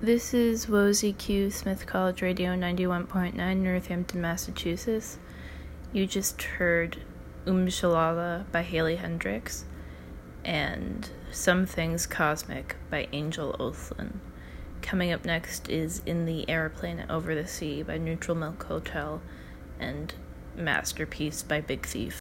This is Wozy Q Smith College Radio 91.9 Northampton, Massachusetts. You just heard Um Shalala by Haley Heynderickx and Some Things Cosmic by Angel Olsen. Coming up next is In the Aeroplane Over the Sea by Neutral Milk Hotel and Masterpiece by Big Thief.